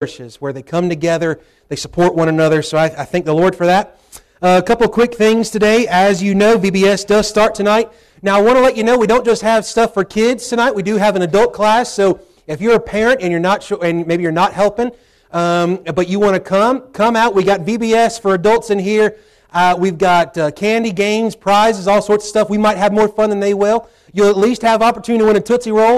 churches where they come together, they support one another. So I, I thank the Lord for that. Uh, a couple quick things today. As you know, VBS does start tonight. Now, I want to let you know we don't just have stuff for kids tonight. We do have an adult class. So if you're a parent and you're not sure, and maybe you're not helping, um, but you want to come, come out. We got VBS for adults in here. Uh, we've got uh, candy, games, prizes, all sorts of stuff. We might have more fun than they will. You'll at least have opportunity to win a Tootsie Roll